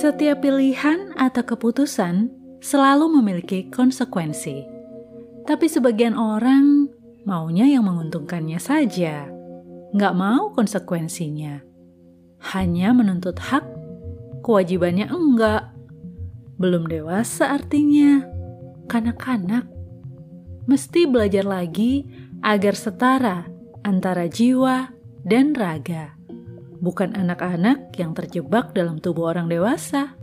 Setiap pilihan atau keputusan selalu memiliki konsekuensi. Tapi sebagian orang maunya yang menguntungkannya saja, nggak mau konsekuensinya. Hanya menuntut hak, kewajibannya enggak. Belum dewasa artinya, kanak-kanak. Mesti belajar lagi agar setara antara jiwa dan raga bukan anak-anak yang terjebak dalam tubuh orang dewasa.